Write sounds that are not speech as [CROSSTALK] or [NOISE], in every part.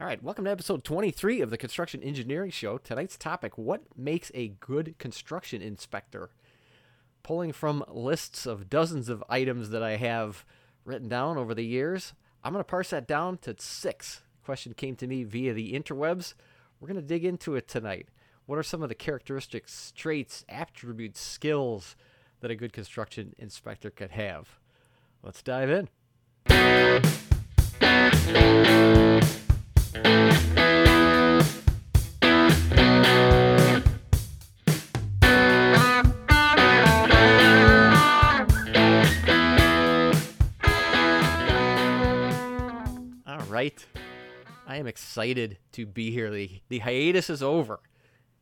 All right, welcome to episode 23 of the Construction Engineering Show. Tonight's topic What makes a good construction inspector? Pulling from lists of dozens of items that I have written down over the years, I'm going to parse that down to six. Question came to me via the interwebs. We're going to dig into it tonight. What are some of the characteristics, traits, attributes, skills that a good construction inspector could have? Let's dive in. Right. I am excited to be here. The, the hiatus is over.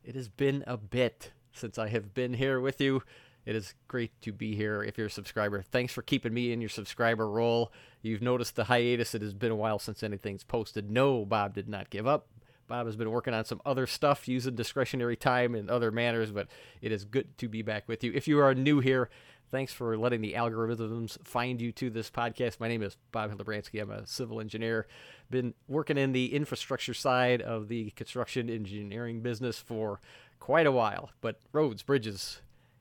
It has been a bit since I have been here with you. It is great to be here if you're a subscriber. Thanks for keeping me in your subscriber roll. You've noticed the hiatus. It has been a while since anything's posted. No, Bob did not give up. Bob has been working on some other stuff using discretionary time in other manners, but it is good to be back with you. If you are new here, thanks for letting the algorithms find you to this podcast. My name is Bob Hildebranski. I'm a civil engineer. Been working in the infrastructure side of the construction engineering business for quite a while, but roads, bridges,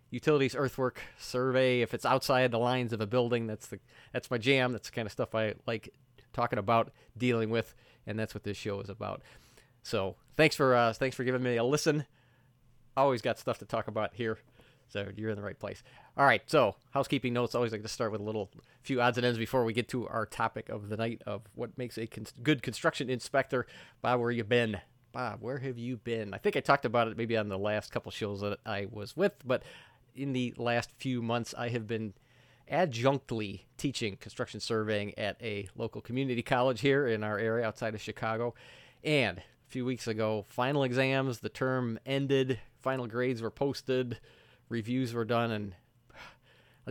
utilities, earthwork, survey, if it's outside the lines of a building, that's the that's my jam. That's the kind of stuff I like talking about, dealing with, and that's what this show is about. So thanks for uh, thanks for giving me a listen. Always got stuff to talk about here, so you're in the right place. All right, so housekeeping notes. Always like to start with a little few odds and ends before we get to our topic of the night of what makes a con- good construction inspector. Bob, where you been? Bob, where have you been? I think I talked about it maybe on the last couple shows that I was with, but in the last few months, I have been adjunctly teaching construction surveying at a local community college here in our area outside of Chicago. And a few weeks ago, final exams, the term ended, final grades were posted, reviews were done, and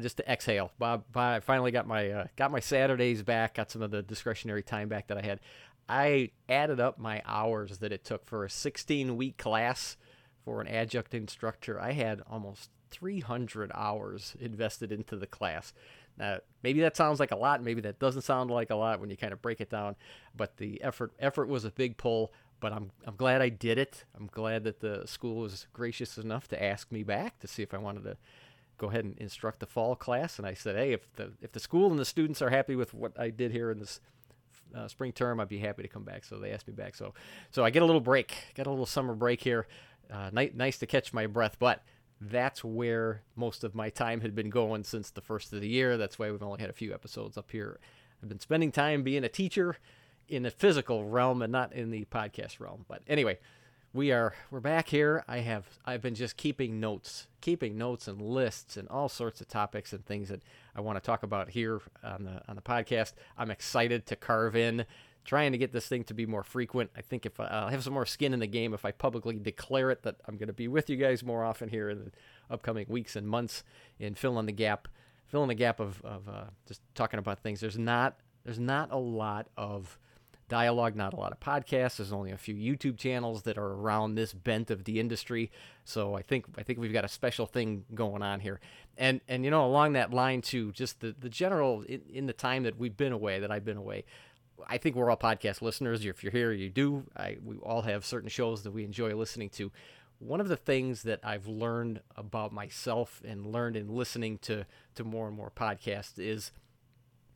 just to exhale. Bob, I finally got my uh, got my Saturdays back, got some of the discretionary time back that I had. I added up my hours that it took for a 16 week class for an adjunct instructor. I had almost 300 hours invested into the class. Now, maybe that sounds like a lot, maybe that doesn't sound like a lot when you kind of break it down, but the effort effort was a big pull, but I'm I'm glad I did it. I'm glad that the school was gracious enough to ask me back to see if I wanted to go ahead and instruct the fall class and I said, "Hey, if the if the school and the students are happy with what I did here in this uh, spring term, I'd be happy to come back." So they asked me back. So so I get a little break. Got a little summer break here. Uh, nice, nice to catch my breath, but that's where most of my time had been going since the first of the year. That's why we've only had a few episodes up here. I've been spending time being a teacher in the physical realm and not in the podcast realm. But anyway, we are we're back here. I have I've been just keeping notes, keeping notes and lists and all sorts of topics and things that I want to talk about here on the on the podcast. I'm excited to carve in trying to get this thing to be more frequent. I think if I, I'll have some more skin in the game if I publicly declare it that I'm going to be with you guys more often here in the upcoming weeks and months and fill in filling the gap, filling the gap of, of uh, just talking about things. There's not there's not a lot of dialogue, not a lot of podcasts. There's only a few YouTube channels that are around this bent of the industry. So I think I think we've got a special thing going on here. And and you know along that line too, just the the general in, in the time that we've been away, that I've been away. I think we're all podcast listeners. If you're here, you do. I, we all have certain shows that we enjoy listening to. One of the things that I've learned about myself and learned in listening to to more and more podcasts is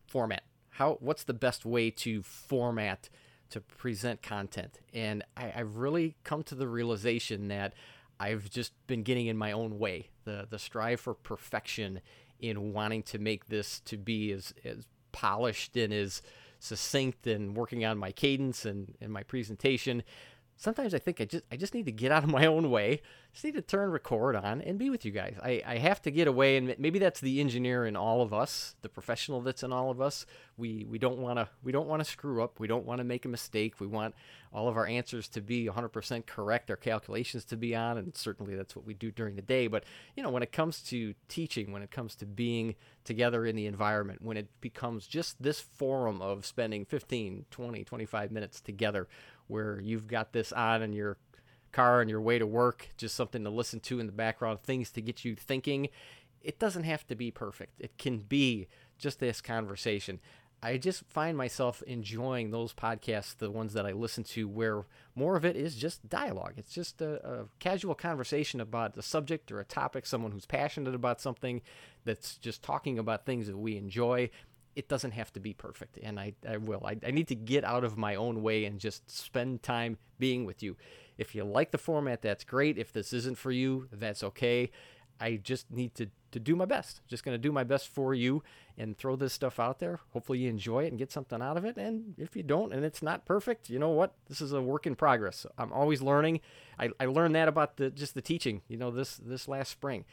format. How what's the best way to format to present content? And I, I've really come to the realization that I've just been getting in my own way. The the strive for perfection in wanting to make this to be as as polished and as succinct and working on my cadence and, and my presentation. Sometimes I think I just I just need to get out of my own way. Just need to turn record on and be with you guys. I, I have to get away and maybe that's the engineer in all of us, the professional that's in all of us. We we don't want to we don't want to screw up. We don't want to make a mistake. We want all of our answers to be 100% correct, our calculations to be on, and certainly that's what we do during the day. But, you know, when it comes to teaching, when it comes to being together in the environment, when it becomes just this forum of spending 15, 20, 25 minutes together where you've got this on in your car on your way to work, just something to listen to in the background, things to get you thinking, it doesn't have to be perfect. It can be just this conversation. I just find myself enjoying those podcasts, the ones that I listen to, where more of it is just dialogue. It's just a, a, casual conversation about a subject or a topic, someone who's passionate about something that's just talking about things that we enjoy. It doesn't have to be perfect, and I, I will. I, I need to get out of my own way and just spend time being with you. If you like the format, that's great. If this isn't for you, that's okay. I just need to to do my best. Just going to do my best for you and throw this stuff out there. Hopefully you enjoy it and get something out of it. And if you don't and it's not perfect, you know what? This is a work in progress. I'm always learning. I, I learned that about the just the teaching, you know, this this last spring.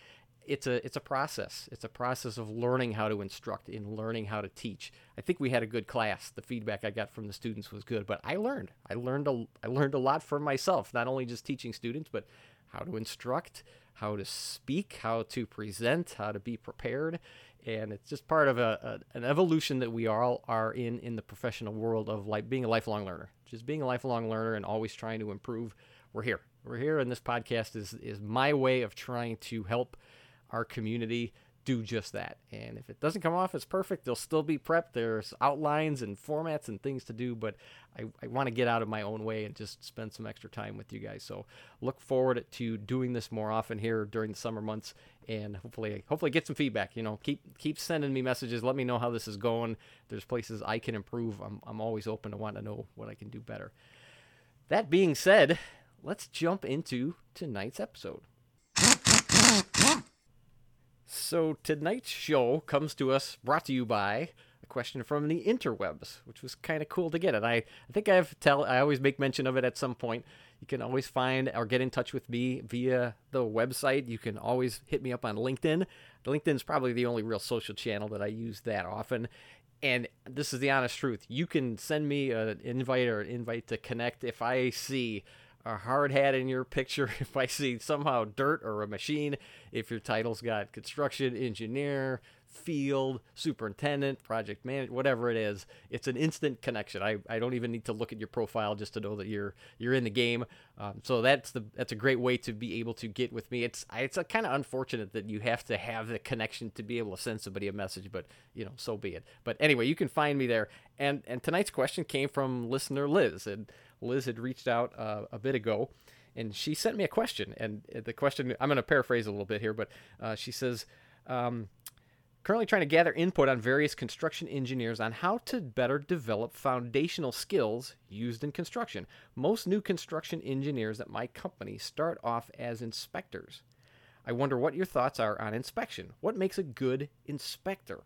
It's a it's a process. It's a process of learning how to instruct and learning how to teach. I think we had a good class. The feedback I got from the students was good, but I learned. I learned a I learned a lot for myself, not only just teaching students, but how to instruct, how to speak, how to present, how to be prepared. And it's just part of a, a, an evolution that we all are in in the professional world of like being a lifelong learner. Just being a lifelong learner and always trying to improve. We're here. We're here, and this podcast is is my way of trying to help our community do just that. And if it doesn't come off as perfect, they'll still be prepped. There's outlines and formats and things to do, but I, I want to get out of my own way and just spend some extra time with you guys. So look forward to doing this more often here during the summer months and hopefully hopefully get some feedback. You know, keep keep sending me messages. Let me know how this is going. there's places I can improve. I'm I'm always open to want to know what I can do better. That being said, let's jump into tonight's episode. So tonight's show comes to us brought to you by a question from the interwebs, which was kind of cool to get. And I, I think I've tell I always make mention of it at some point. You can always find or get in touch with me via the website. You can always hit me up on LinkedIn. LinkedIn is probably the only real social channel that I use that often. And this is the honest truth. You can send me an invite or an invite to connect if I see a hard hat in your picture, [LAUGHS] if I see somehow dirt or a machine, if your title's got construction engineer, field, superintendent, project manager, whatever it is, it's an instant connection. I, I don't even need to look at your profile just to know that you're you're in the game. Um, so that's the that's a great way to be able to get with me. It's it's kind of unfortunate that you have to have the connection to be able to send somebody a message, but you know so be it. But anyway, you can find me there. And and tonight's question came from listener Liz, and Liz had reached out uh, a bit ago, and she sent me a question. And the question, I'm going to paraphrase a little bit here, but uh, she says, um, currently trying to gather input on various construction engineers on how to better develop foundational skills used in construction. Most new construction engineers at my company start off as inspectors. I wonder what your thoughts are on inspection. What makes a good inspector?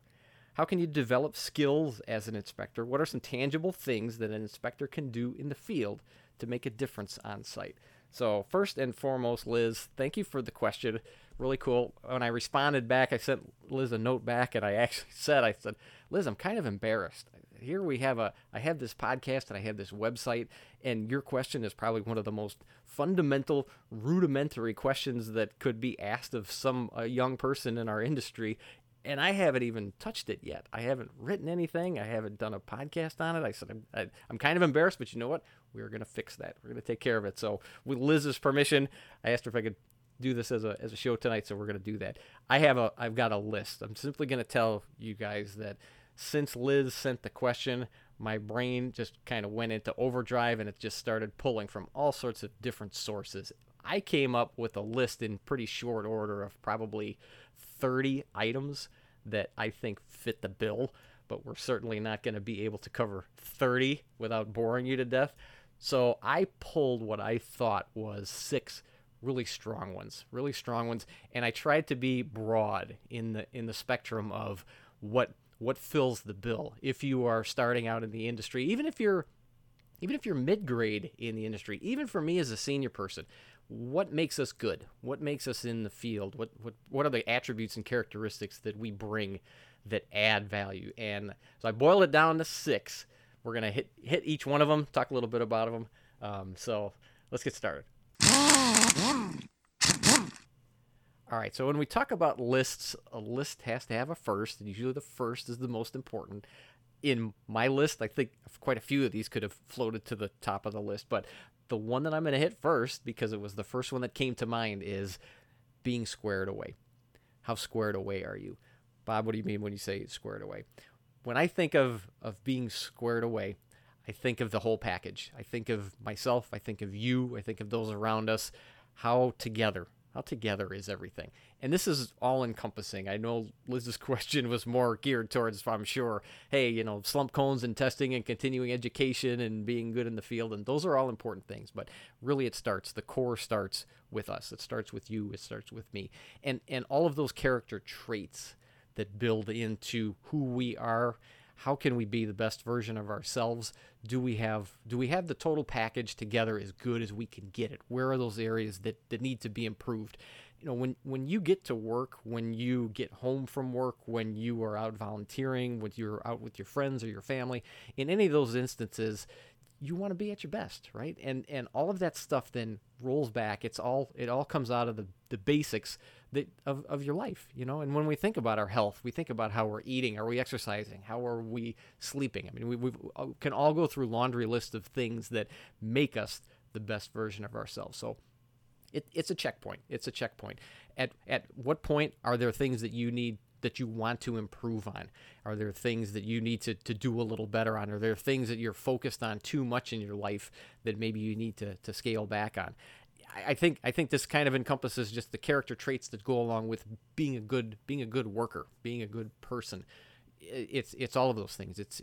How can you develop skills as an inspector? What are some tangible things that an inspector can do in the field to make a difference on site? So, first and foremost, Liz, thank you for the question. Really cool. When I responded back, I sent Liz a note back and I [LAUGHS] actually said, I said, Liz, I'm kind of embarrassed. Here we have a, I have this podcast and I have this website, and your question is probably one of the most fundamental, rudimentary questions that could be asked of some a young person in our industry and I haven't even touched it yet. I haven't written anything. I haven't done a podcast on it. I said I'm, I, am i am kind of embarrassed, but you know what? We're gonna fix that. We're gonna take care of it. So with Liz's permission, I asked her if I could do this as a as a show tonight. So we're gonna do that. I have a I've got a list. I'm simply gonna tell you guys that since Liz sent the question, my brain just kind of went into overdrive and it just started pulling from all sorts of different sources. I came up with a list in pretty short order of probably 30 items that I think fit the bill, but we're certainly not going to be able to cover 30 without boring you to death. So I pulled what I thought was six really strong ones, really strong ones, and I tried to be broad in the in the spectrum of what what fills the bill. If you are starting out in the industry, even if you're even if you're mid grade in the industry, even for me as a senior person, what makes us good? What makes us in the field? What what what are the attributes and characteristics that we bring that add value? And so I boiled it down to six. We're gonna hit hit each one of them, talk a little bit about them. Um, so let's get started. All right, so when we talk about lists, a list has to have a first, and usually the first is the most important. In my list, I think quite a few of these could have floated to the top of the list, but the one that I'm going to hit first, because it was the first one that came to mind, is being squared away. How squared away are you? Bob, what do you mean when you say squared away? when I think of of being squared away, I think of the whole package. I think of myself, I think of you, I think of those around us, how together, how together is everything. And this is all encompassing. I know Liz's [LAUGHS] question was more geared towards, I'm sure, hey, you know, slump cones and testing and continuing education and being good in the field. And those are all important things. But really, it starts, the core starts with us. It starts with you. It starts with me. And, and all of those character traits that build into who we are how can we be the best version of ourselves? Do we have do we have the total package together as good as we can get it? Where are those areas that, that need to be improved? You know when when you get to work when you get home from work when you are out volunteering when you're out with your friends or your family in any of those instances you want to be at your best right? And and all of that stuff then rolls back. It's all it all comes out of the the basics that of, of your life you know and when we think about our health we think about how we're eating are we exercising how are we sleeping i mean we we uh, can all go through laundry list of things that make us the best version of ourselves so it, it's a checkpoint. It's a checkpoint. At at what point are there things that you need that you want to improve on? Are there things that you need to, to do a little better on? Are there things that you're focused on too much in your life that maybe you need to, to scale back on? I think I think this kind of encompasses just the character traits that go along with being a good being a good worker, being a good person it's it's all of those things. It's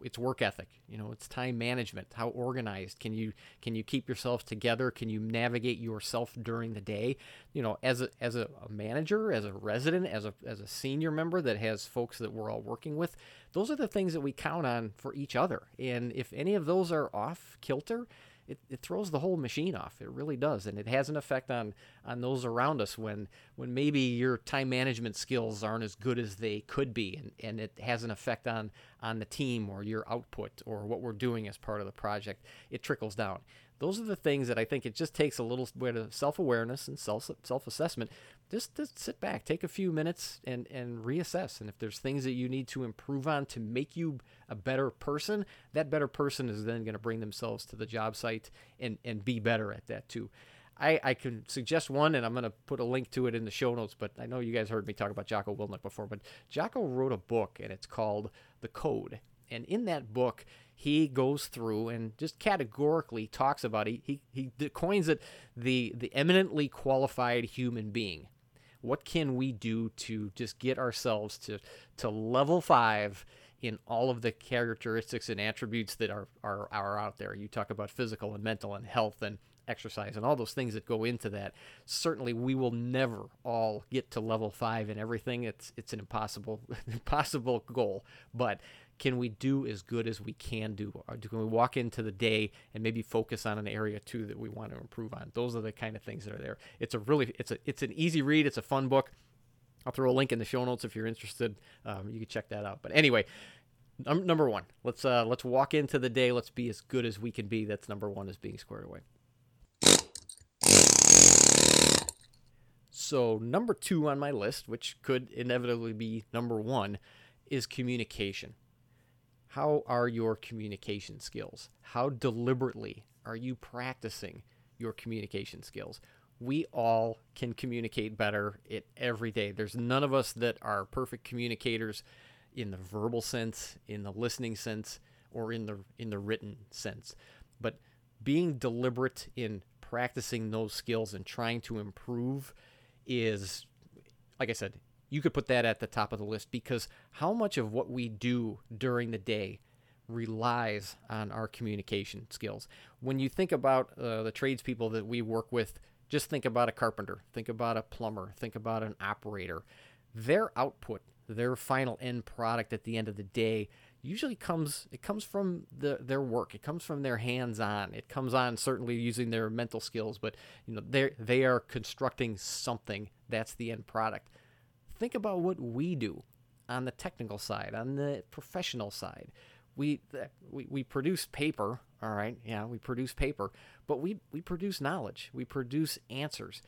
it's work ethic. You know, it's time management. How organized can you can you keep yourself together? Can you navigate yourself during the day? You know, as a as a, manager, as a resident, as a as a senior member that has folks that we're all working with. Those are the things that we count on for each other. And if any of those are off kilter, it, it throws the whole machine off. It really does, and it has an effect on on those around us when when maybe your time management skills aren't as good as they could be, and, and it has an effect on on the team or your output or what we're doing as part of the project. It trickles down those are the things that I think it just takes a little bit of self awareness and self self assessment. Just to sit back, take a few minutes, and and reassess. And if there's things that you need to improve on to make you a better person, that better person is then going to bring themselves to the job site and and be better at that too. I, I can suggest one, and I'm going to put a link to it in the show notes. But I know you guys heard me talk about Jocko Willink before. But Jocko wrote a book, and it's called The Code. And in that book, he goes through and just categorically talks about. He, he, he coins it the, the eminently qualified human being. What can we do to just get ourselves to, to level five in all of the characteristics and attributes that are, are, are out there? You talk about physical and mental and health and exercise and all those things that go into that. Certainly, we will never all get to level five in everything. It's it's an impossible [LAUGHS] impossible goal, but can we do as good as we can do? Or can we walk into the day and maybe focus on an area too that we want to improve on? Those are the kind of things that are there. It's a really it's a it's an easy read. It's a fun book. I'll throw a link in the show notes if you're interested. Um, you can check that out. But anyway, num- number one, let's uh, let's walk into the day. Let's be as good as we can be. That's number one is being squared away. So number two on my list, which could inevitably be number one, is communication. How are your communication skills? How deliberately are you practicing your communication skills? We all can communicate better it every day. There's none of us that are perfect communicators in the verbal sense, in the listening sense, or in the in the written sense. But being deliberate in practicing those skills and trying to improve is like I said, you could put that at the top of the list because how much of what we do during the day relies on our communication skills. When you think about uh, the tradespeople that we work with, just think about a carpenter, think about a plumber, think about an operator. Their output, their final end product at the end of the day usually comes it comes from the, their work it comes from their hands on it comes on certainly using their mental skills but you know they they are constructing something that's the end product think about what we do on the technical side, on the professional side. We, we, we produce paper, all right? Yeah, we produce paper, but we, we produce knowledge, we produce answers.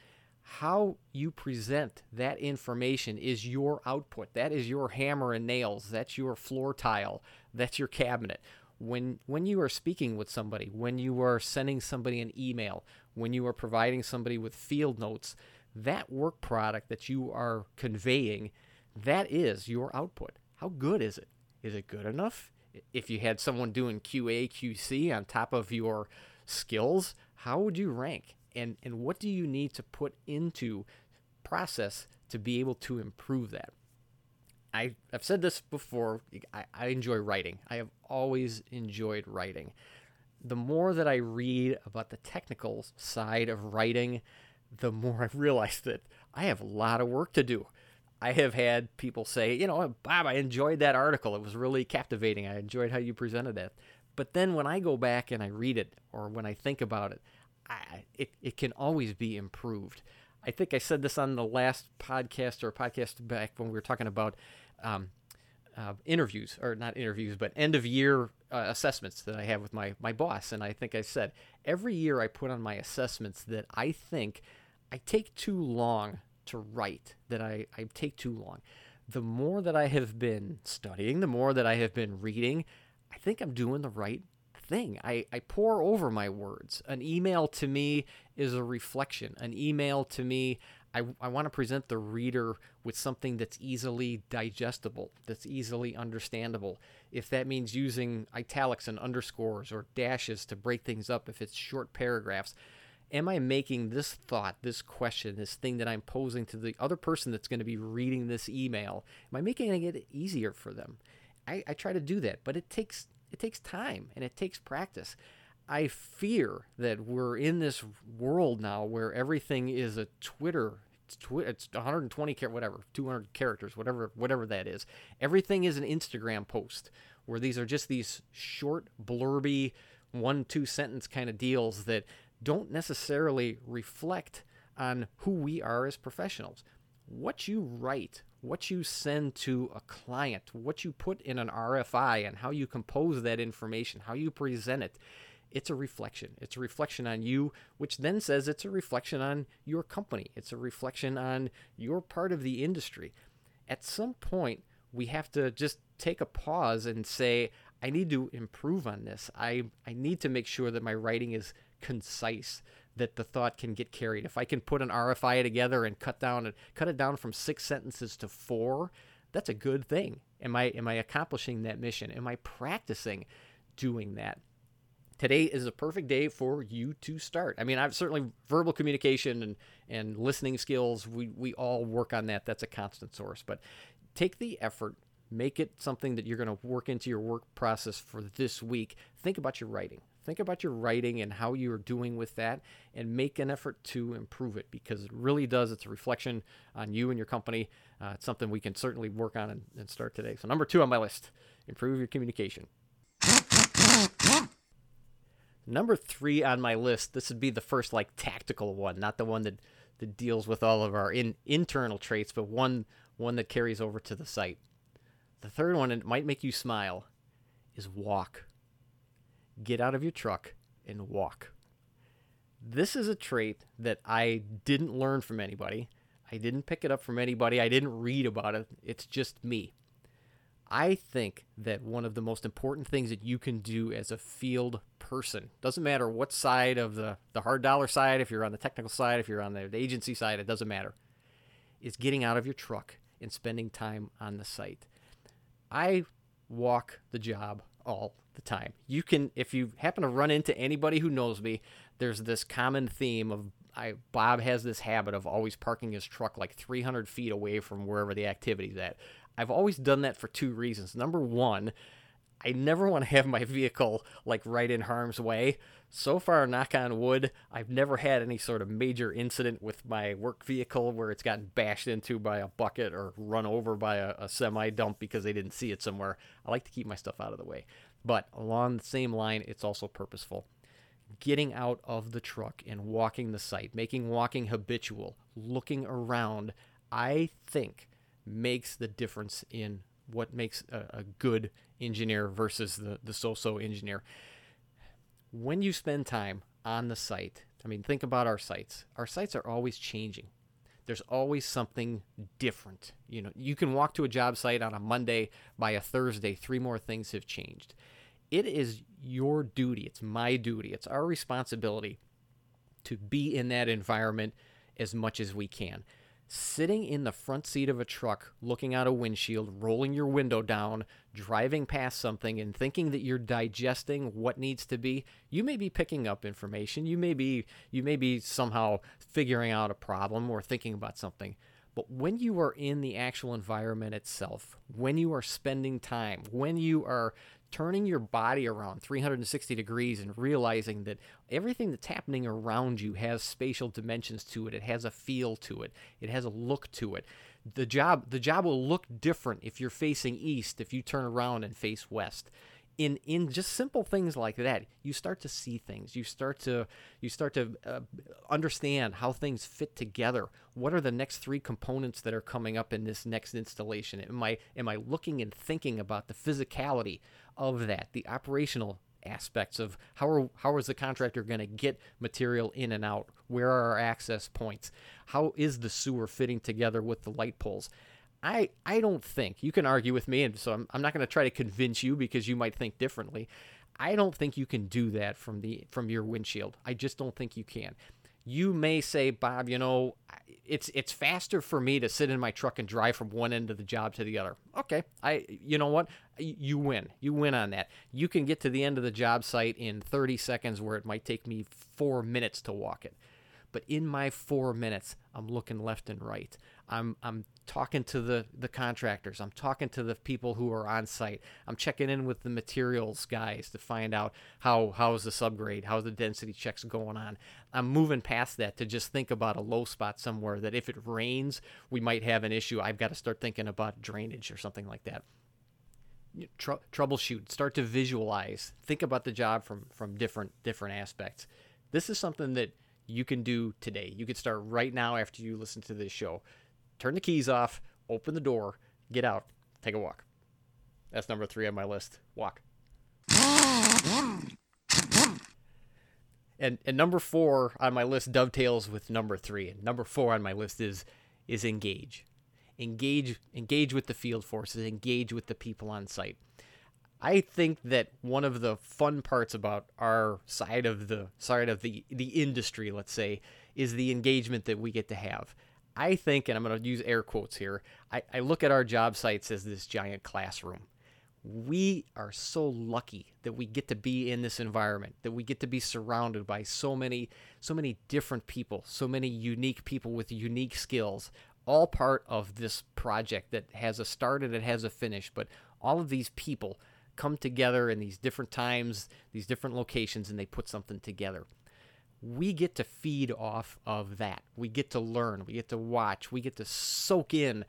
How you present that information is your output. That is your hammer and nails. That's your floor tile. That's your cabinet. When, when you are speaking with somebody, when you are sending somebody an email, when you are providing somebody with field notes, that work product that you are conveying, that is your output. How good is it? Is it good enough? If you had someone doing QA, QC on top of your skills, how would you rank? And and what do you need to put into process to be able to improve that? I, I've said this before. I, I enjoy writing. I have always enjoyed writing. The more that I read about the technical side of writing, the more [LAUGHS] I've realized that I have a lot of work to do. I have had people say, you know, Bob, I enjoyed that article. It was really captivating. I enjoyed how you presented it. But then when I go back and I read it or when I think about it, I, it, it can always be improved. I think I said this on the last podcast or podcast back when we were talking about um, uh, interviews, or not interviews, but end of year uh, assessments that I have with my, my boss. And I think I said every year I put on my assessments that I think I take too long to write, that I, I take too long. The more that I have been studying, the more that I have been reading, I think I'm doing the right thing. I, I pore over my words. An email to me is a reflection. An email to me, I, I want to present the reader with something that's easily digestible, that's easily understandable. If that means using italics and underscores or dashes to break things up, if it's short paragraphs, am I making this thought, this question, this thing that I'm posing to the other person that's going to be reading this email, am I making it easier for them? I, I try to do that, but it takes it takes time and it takes practice. I fear that we're in this world now where everything is a Twitter. It's, twi- it's 120 char- whatever 200 characters whatever whatever that is everything is an instagram post where these are just these short blurby one two sentence kind of deals that don't necessarily reflect on who we are as professionals. What you write, what you send to a client, what you put in an RFI, and how you compose that information, how you present it, it's a reflection. It's a reflection on you, which then says it's a reflection on your company. It's a reflection on your part of the industry. At some point, we have to just take a pause and say, I need to improve on this. I, I need to make sure that my writing is concise that the thought can get carried. If I can put an RFI together and cut down and cut it down from six sentences to four, that's a good thing. Am I am I accomplishing that mission? Am I practicing doing that? Today is a perfect day for you to start. I mean, I've certainly verbal communication and, and listening skills, we, we all work on that. That's a constant source. But take the effort, make it something that you're going to work into your work process for this week. Think about your writing. Think about your writing and how you're doing with that and make an effort to improve it because it really does. It's a reflection on you and your company. Uh, it's something we can certainly work on and, and start today. So, number two on my list improve your communication. Number three on my list, this would be the first like tactical one, not the one that, that deals with all of our in, internal traits, but one one that carries over to the site. The third one, and it might make you smile, is walk get out of your truck and walk. This is a trait that I didn't learn from anybody. I didn't pick it up from anybody. I didn't read about it. It's just me. I think that one of the most important things that you can do as a field person, doesn't matter what side of the, the hard dollar side, if you're on the technical side, if you're on the, the agency side, it doesn't matter, is getting out of your truck and spending time on the site. I walk the job all the time. You can, if you happen to run into anybody who knows me, there's this common theme of I, Bob has this habit of always parking his truck like 300 feet away from wherever the activity's at. I've always done that for two reasons. Number one, I never want to have my vehicle like right in harm's way. So far, knock on wood, I've never had any sort of major incident with my work vehicle where it's gotten bashed into by a bucket or run over by a, a semi dump because they didn't see it somewhere. I like to keep my stuff out of the way. But along the same line, it's also purposeful. Getting out of the truck and walking the site, making walking habitual, looking around, I think makes the difference in what makes a, a good engineer versus the, the so so engineer. When you spend time on the site, I mean, think about our sites. Our sites are always changing. There's always something different. You know, you can walk to a job site on a Monday, by a Thursday, three more things have changed. It is your duty, it's my duty, it's our responsibility to be in that environment as much as we can. Sitting in the front seat of a truck, looking out a windshield, rolling your window down, driving past something, and thinking that you're digesting what needs to be, you may be picking up information. You may be you may be somehow figuring out a problem or thinking about something. But when you are in the actual environment itself, when you are spending time, when you are turning your body around 360 degrees and realizing that everything that's happening around you has spatial dimensions to it. It has a feel to it. It has a look to it. The job the job will look different if you're facing east if you turn around and face west. In in just simple things like that you start to see things. You start to you start to uh, understand how things fit together. What are the next three components that are coming up in this next installation? Am i am i looking and thinking about the physicality of that the operational aspects of how are, how is the contractor going to get material in and out where are our access points how is the sewer fitting together with the light poles I I don't think you can argue with me, and so I'm, I'm not going to try to convince you because you might think differently. I don't think you can do that from the from your windshield. I just don't think you can. You may say, Bob, you know, it's it's faster for me to sit in my truck and drive from one end of the job to the other. Okay, I you know what? You win. You win on that. You can get to the end of the job site in 30 seconds where it might take me 4 minutes to walk it. But in my 4 minutes, I'm looking left and right. I'm I'm talking to the the contractors. I'm talking to the people who are on site. I'm checking in with the materials guys to find out how how's the subgrade, how's the density checks going on. I'm moving past that to just think about a low spot somewhere that if it rains, we might have an issue. I've got to start thinking about drainage or something like that. Tr- troubleshoot, start to visualize, think about the job from from different different aspects. This is something that you can do today. You could start right now after you listen to this show turn the keys off, open the door, get out, take a walk. That's number three on my list. Walk. And and number four on my list dovetails with number three. And number four on my list is is engage. Engage engage with the field forces, engage with the people on site. I think that one of the fun parts about our side of the side of the the industry, let's say, is the engagement that we get to have. I think, and I'm going to use air quotes here, I, I look at our job sites as this giant classroom. We are so lucky that we get to be in this environment, that we get to be surrounded by so many, so many different people, so many unique people with unique skills, all part of this project that has a start and it has a finish. But all of these people come together in these different times, these different locations, and they put something together we get to feed off of that. We get to learn, we get to watch, we get to soak in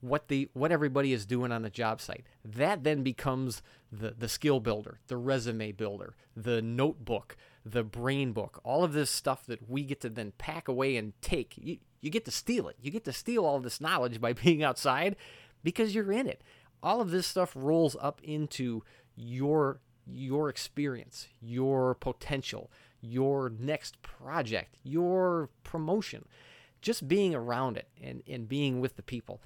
what the what everybody is doing on the job site. That then becomes the the skill builder, the resume builder, the notebook, the brain book, all of this stuff that we get to then pack away and take. You, you get to steal it. You get to steal all this knowledge by [LAUGHS] being outside because you're in it. All of this stuff rolls up into your your experience, your potential, your next project, your promotion, just being around it and, and being with the people.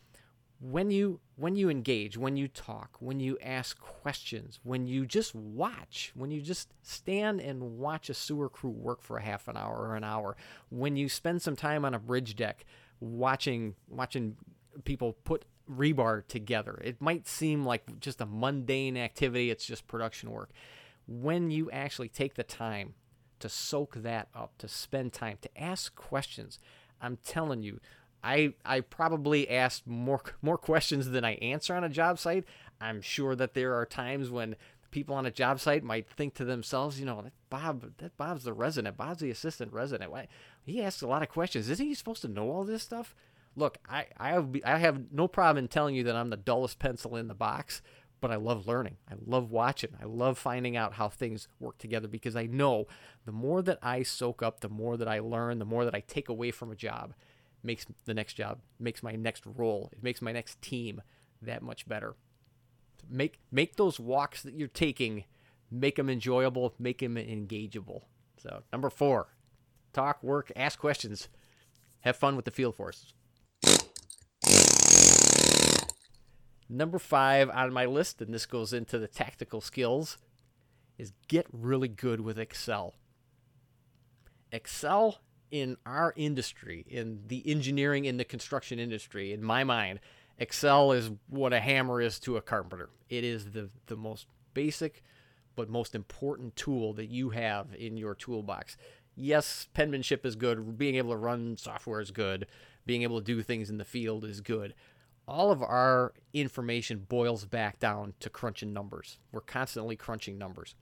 When you when you engage, when you talk, when you ask questions, when you just watch, when you just stand and watch a sewer crew work for a half an hour or an hour, when you spend some time on a bridge deck watching watching people put rebar together. It might seem like just a mundane activity, it's just production work. When you actually take the time to soak that up, to spend time, to ask questions. I'm telling you, I I probably asked more [LAUGHS] more questions than I answer on a job site. I'm sure that there are times when people on a job site might think to themselves, you know, Bob, that Bob's the resident, Bob's the assistant resident. Why he asks a lot of questions. Isn't he supposed to know all this stuff? Look, I I have, I have no problem in telling you that I'm the dullest pencil in the box, but I love learning. I love watching. I love finding out how things work together because I know the more that I soak up, the more that I learn, the more that I take away from a job makes the next job, makes my next role, it makes my next team that much better. Make make those walks that you're taking, make them enjoyable, make them engageable. So, number 4, talk, work, ask questions. Have fun with the field force. Number five on my list, and this goes into the tactical skills, is get really good with Excel. Excel in our industry, in the engineering in the construction industry, in my mind, Excel is what a hammer is to a carpenter. It is the, the most basic but most important tool that you have in your toolbox. Yes, penmanship is good, being able to run software is good, being able to do things in the field is good. All of our information boils back down to crunching numbers. We're constantly crunching numbers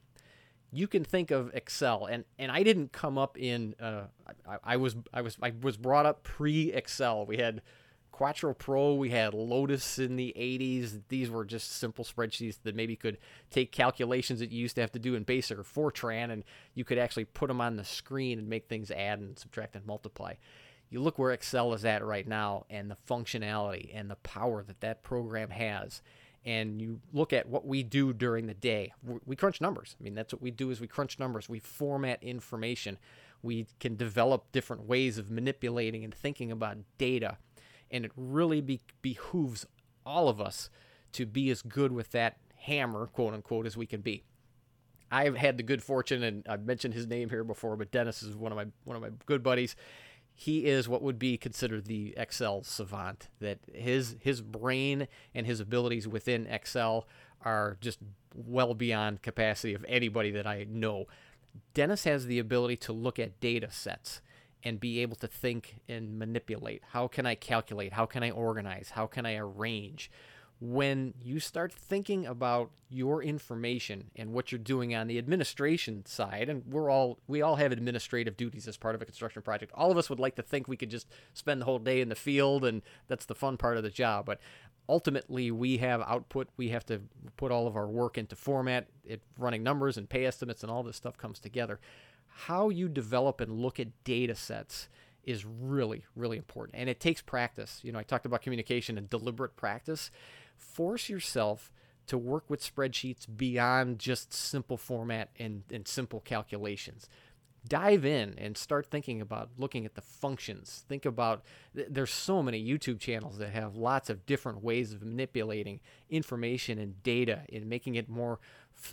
you can think of Excel, and and I didn't come up in. Uh, I, I, was I was I was brought up pre Excel. We had Quattro Pro, we had Lotus in the 80s. These were just simple spreadsheets that maybe could take calculations that you used to have to do in Basic or Fortran, and you could actually put them on the screen and make things add and subtract and multiply. You look where Excel is at right now, and the functionality and the power that that program has. And you look at what we do during the day we crunch numbers. I mean that's what we do is we crunch numbers. We format information. We can develop different ways of manipulating and thinking about data. And it really be- behooves all of us to be as good with that hammer quote unquote as we can be. I've had the good fortune and i've mentioned his name here before but dennis is one of my one of my good buddies he is what would be considered the Excel savant. That his his brain and his abilities within Excel are just well beyond capacity of anybody that I know. Dennis has the ability to look at data sets and be able to think and manipulate. How can I calculate? How can I organize? How can I arrange? When you start thinking about your information and what you're doing on the administration side and we're all we all have administrative duties as part of a construction project. All of us would like to think we could just spend the whole day in the field and that's the fun part of the job. But ultimately we have output. We have to put all of our work into format it running numbers and pay estimates and all this stuff comes together. How you develop and look at data sets is really really important. And it takes practice. You know i talked about communication and deliberate practice force yourself to work with spreadsheets beyond just simple format and, and simple calculations. Dive in and start thinking about looking at the functions. Think about there's so many youtube channels that have lots of different ways of manipulating information and data and making it more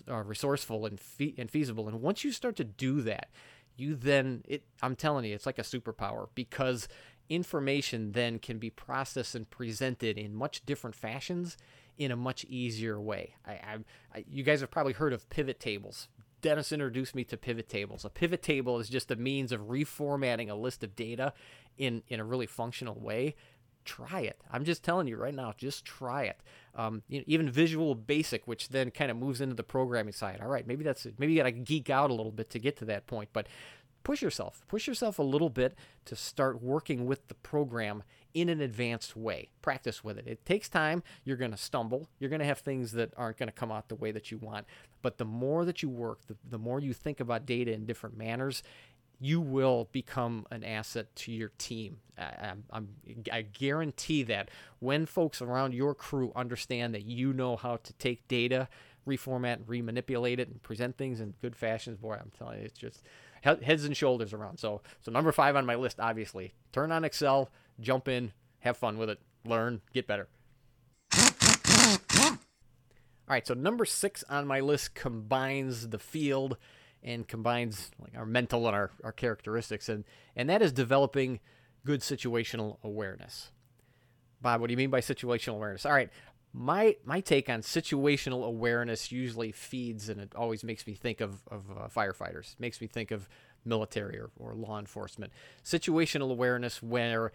uh, resourceful and, and feasible. And once you start to do that you then it i'm telling you it's like a superpower because information then can be processed and presented in much different fashions in a much easier way. I, I, I, you guys have probably heard of pivot tables. Dennis introduced me to pivot tables. A pivot table is just a means of reformatting a list of data in, in a really functional way. Try it. I'm just telling you right now, just try it. Um, you know, even Visual Basic, which then kind of moves into the programming side. All right, maybe that's maybe you got to geek out a little bit to get to that point, but push yourself. Push yourself a little bit to start working with the program in an advanced way. Practice with it. It takes time. You're going to stumble. You're going to have things that aren't going to come out the way that you want. But the more that you work, the, the more you think about data in different manners, you will become an asset to your team. I, I'm, I guarantee that when folks around your crew understand that you know how to take data, reformat, and remanipulate it, and present things in good fashions, boy, I'm telling you, it's just heads and shoulders around. So, so number five on my list, obviously, turn on Excel, jump in, have fun with it, learn, get better. All right, so number six on my list combines the field and combines like our mental and our, our characteristics, and and that is developing good situational awareness. Bob, what do you mean by situational awareness? All right, my my take on situational awareness usually feeds and it always makes me think of, of uh, firefighters. It makes me think of military or, or law enforcement. Situational awareness where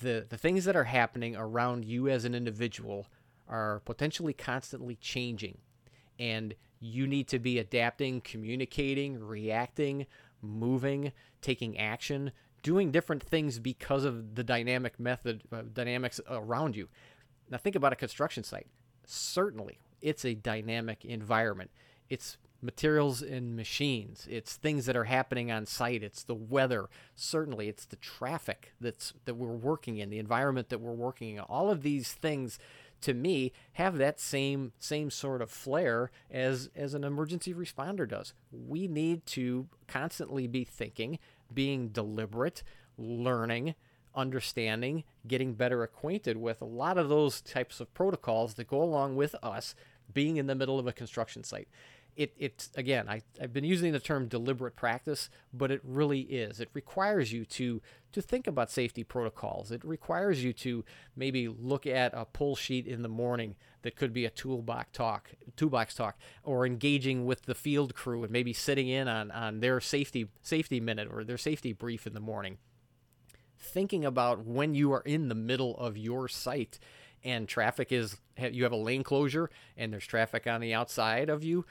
the the things that are happening around you as an individual are potentially constantly changing and you need to be adapting communicating reacting moving taking action doing different things because of the dynamic method uh, dynamics around you now, think about a construction site. Certainly, it's a dynamic environment. It's materials and machines. It's things that are happening on site. It's the weather. Certainly, it's the traffic that's that we're working in, the environment that we're working in. All of these things, to me, have that same same sort of flair as as an emergency responder does. We need to constantly be thinking, being deliberate, learning, understanding, getting better acquainted with a lot of those types of protocols that go along with us being in the middle of a construction site. it, it's again I, i've been using the term deliberate practice but it really is. It requires you to to think about safety protocols. It requires you to maybe look at a pull sheet in the morning that could be a toolbox talk toolbox talk or engaging with the field crew and maybe sitting in on on their safety safety minute or their safety brief in the morning thinking about when you are in the middle of your site and traffic is you have a lane closure and there's traffic on the outside of you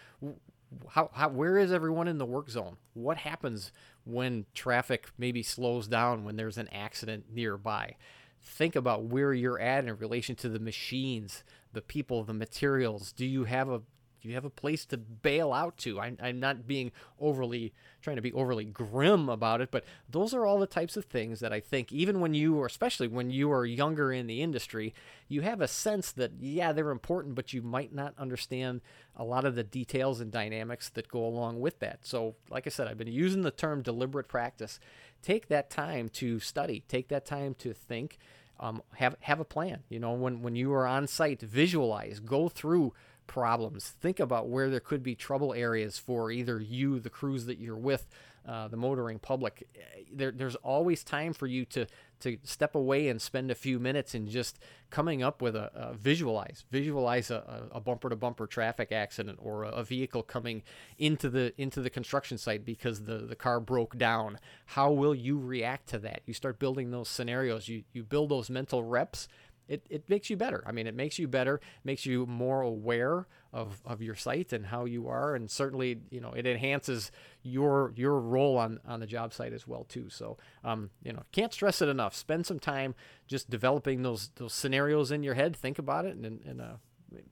how, how where is everyone in the work zone? What happens when traffic maybe slows down when there's an accident nearby? Think about where you're at in relation to the machines the people the materials. Do you have a you have a place to bail out to. I'm, I'm not being overly trying to be overly grim about it, but those are all the types of things that I think, even when you, or especially when you are younger in the industry, you have a sense that, yeah, they're important, but you might not understand a lot of the details and dynamics that go along with that. So, like I said, I've been using the term deliberate practice. Take that time to study, take that time to think. Um, have have a plan. You know, when when you are on site, visualize, go through problems. Think about where there could be trouble areas for either you, the crews that you're with, uh, the motoring public. There, there's always time for you to to step away and spend a few minutes and just coming up with a, a visualize, visualize a, a bumper to bumper traffic accident or a, a, vehicle coming into the into the construction site because the the car broke down. How will you react to that? You start building those scenarios. You you build those mental reps it, it makes you better. I mean, it makes you better, makes you more aware of, of your site and how you are, and certainly, you know, it enhances your your role on, on the job site as well too. So, um, you know, can't stress it enough. Spend some time just developing those those scenarios in your head. Think about it, and and uh,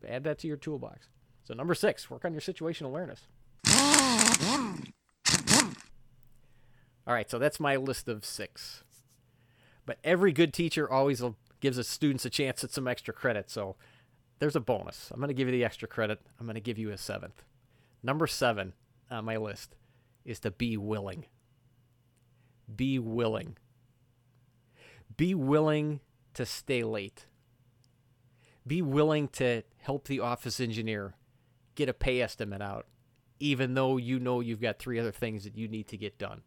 add that to your toolbox. So, number six, work on your situational awareness. All right, so that's my list of six. But every good teacher always gives the students a chance at some extra credit. So there's a bonus. I'm going to give you the extra credit. I'm going to give you a seventh. Number seven on my list is to be willing. Be willing. Be willing to stay late. Be willing to help the office engineer get a pay estimate out, even though you know you've got three other things that you need to get done.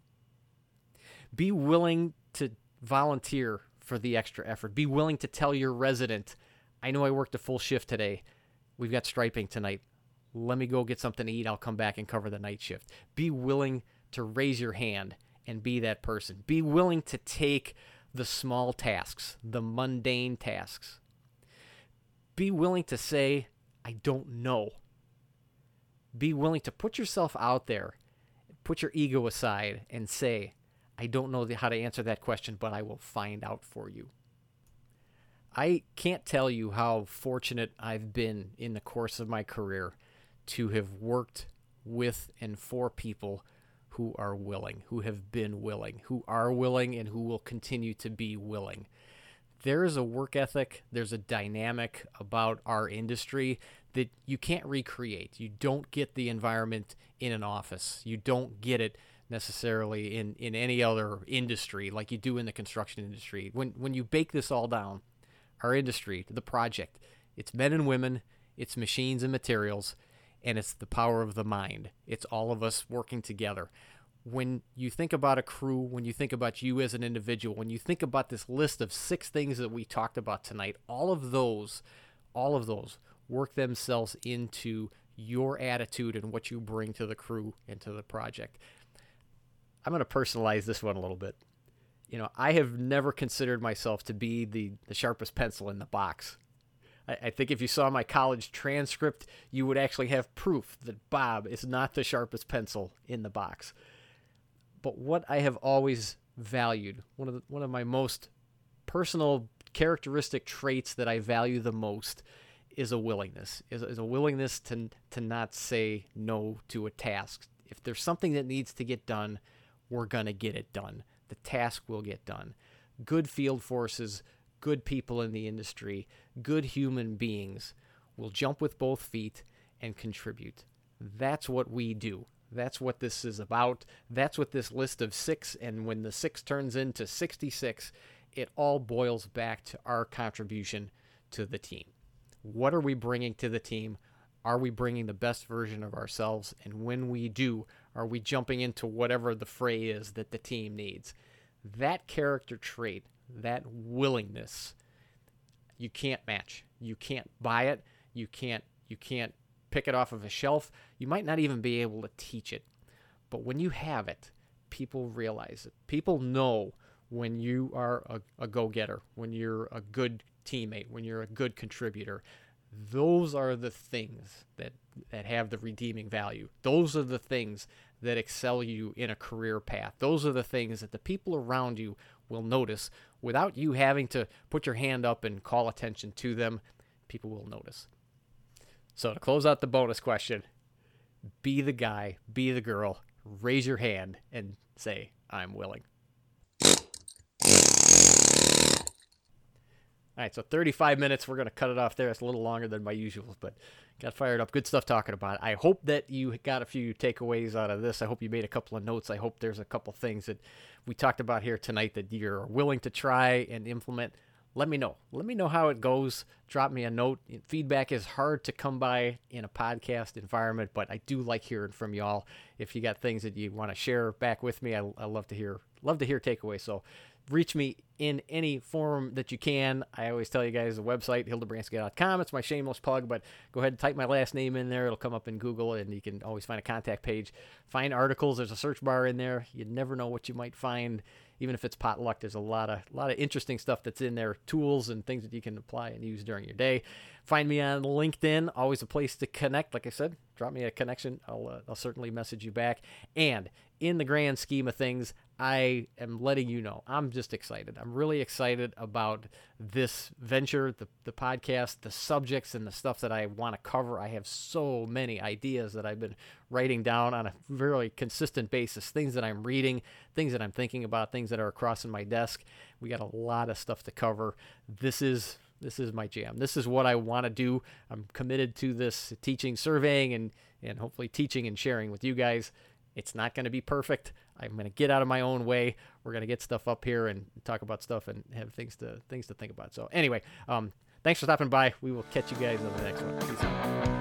Be willing to volunteer for the extra effort. Be willing to tell your resident, I know I worked a full shift today. We've got striping tonight. Let me go get something to eat. I'll come back and cover the night shift. Be willing to raise your hand and be that person. Be willing to take the small tasks, the mundane tasks. Be willing to say, I don't know. Be willing to put yourself out there, put your ego aside, and say, I don't know how to answer that question, but I will find out for you. I can't tell you how fortunate I've been in the course of my career to have worked with and for people who are willing, who have been willing, who are willing, and who will continue to be willing. There is a work ethic, there's a dynamic about our industry that you can't recreate. You don't get the environment in an office, you don't get it necessarily in, in any other industry like you do in the construction industry. When when you bake this all down, our industry, the project, it's men and women, it's machines and materials, and it's the power of the mind. It's all of us working together. When you think about a crew, when you think about you as an individual, when you think about this list of six things that we talked about tonight, all of those, all of those work themselves into your attitude and what you bring to the crew and to the project. I'm going to personalize this one a little bit. You know, I have never considered myself to be the, the sharpest pencil in the box. I, I think if you saw my college transcript, you would actually have proof that Bob is not the sharpest pencil in the box. But what I have always valued, one of the, one of my most personal characteristic traits that I value the most is a willingness, is, is a willingness to to not say no to a task. If there's something that needs to get done, we're going to get it done. The task will get done. Good field forces, good people in the industry, good human beings will jump with both feet and contribute. That's what we do. That's what this is about. That's what this list of six, and when the six turns into 66, it all boils back to our contribution to the team. What are we bringing to the team? Are we bringing the best version of ourselves? And when we do, are we jumping into whatever the fray is that the team needs? That character trait, that willingness, you can't match. You can't buy it. You can't you can't pick it off of a shelf. You might not even be able to teach it. But when you have it, people realize it. People know when you are a, a go getter, when you're a good teammate, when you're a good contributor. Those are the things that, that have the redeeming value. Those are the things that excel you in a career path. Those are the things that the people around you will notice without you having to put your hand up and call attention to them. People will notice. So, to close out the bonus question, be the guy, be the girl, raise your hand and say, I'm willing. All right, so 35 minutes. We're going to cut it off there. It's a little longer than my usual, but got fired up. Good stuff talking about it. I hope that you got a few takeaways out of this. I hope you made a couple of notes. I hope there's a couple things that we talked about here tonight that you're willing to try and implement. Let me know. Let me know how it goes. Drop me a note. Feedback is hard to come by in a podcast environment, but I do like hearing from y'all. If you got things that you want to share back with me, I, I love to hear love to hear takeaways. So reach me in any form that you can. I always tell you guys the website, hildebranski.com. It's my shameless plug, but go ahead and type my last name in there. It'll come up in Google, and you can always find a contact page. Find articles. There's a search bar in there. You never know what you might find, even if it's potluck. There's a lot of lot of interesting stuff that's in there, tools and things that you can apply and use during your day. Find me on LinkedIn. Always a place to connect. Like I said, drop me a connection. I'll uh, I'll certainly message you back. And in the grand scheme of things, I am letting you know I'm just excited. I'm really excited about this venture, the, the podcast, the subjects, and the stuff that I want to cover. I have so many ideas that I've been writing down on a very consistent basis things that I'm reading, things that I'm thinking about, things that are crossing my desk. We got a lot of stuff to cover. This is this is my jam. This is what I want to do. I'm committed to this teaching, surveying, and and hopefully teaching and sharing with you guys. It's not going to be perfect. I'm going to get out of my own way. We're going to get stuff up here and talk about stuff and have things to things to think about. So anyway, um, thanks for stopping by. We will catch you guys on the next one.